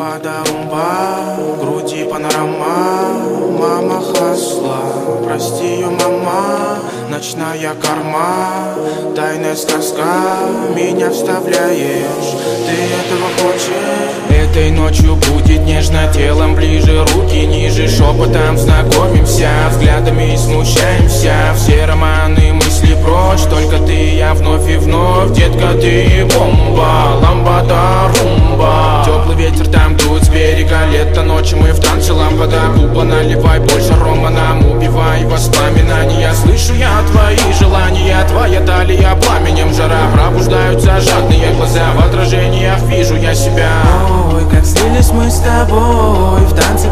ламбада румба, в груди панорама, мама хасла, прости ее, мама, ночная корма, тайная сказка, меня вставляешь, ты этого хочешь? Этой ночью будет нежно, телом ближе, руки ниже, шепотом знакомимся, взглядами смущаемся, все романы мысли прочь, только ты, я вновь и вновь, детка, ты бомба, ламбада румба, теплый ветер там куба, наливай больше рома нам, убивай воспоминания, слышу я твои желания, твоя талия пламенем жара, пробуждаются жадные глаза, в отражениях вижу я себя. Ой, как слились мы с тобой В танце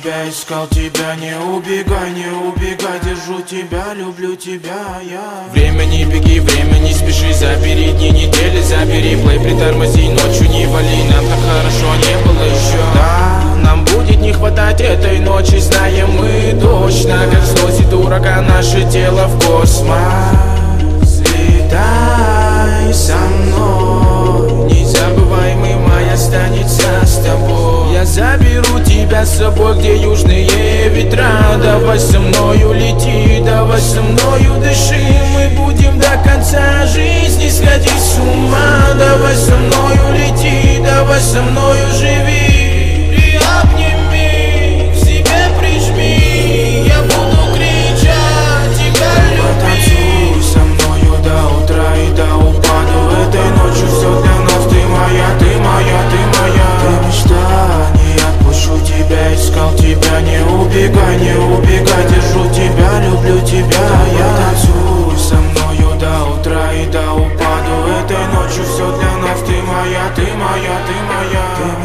тебя Искал тебя, не убегай, не убегай Держу тебя, люблю тебя я. Время не беги, время не спеши Забери дни, недели, забери плей Притормози, ночью не вали Нам так хорошо не было еще Да, нам будет не хватать этой ночи Знаем мы точно Как сносит ураган наше тело в космос. Летай со мной Незабываемый май останется с тобой. Я заберу тебя с собой, где южные ветра. Давай со мною лети, давай со мною дыши. Мы будем до конца жизни сходить с ума. Давай со мною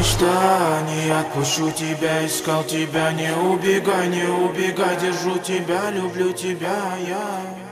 мечта, не отпущу тебя Искал тебя, не убегай, не убегай Держу тебя, люблю тебя я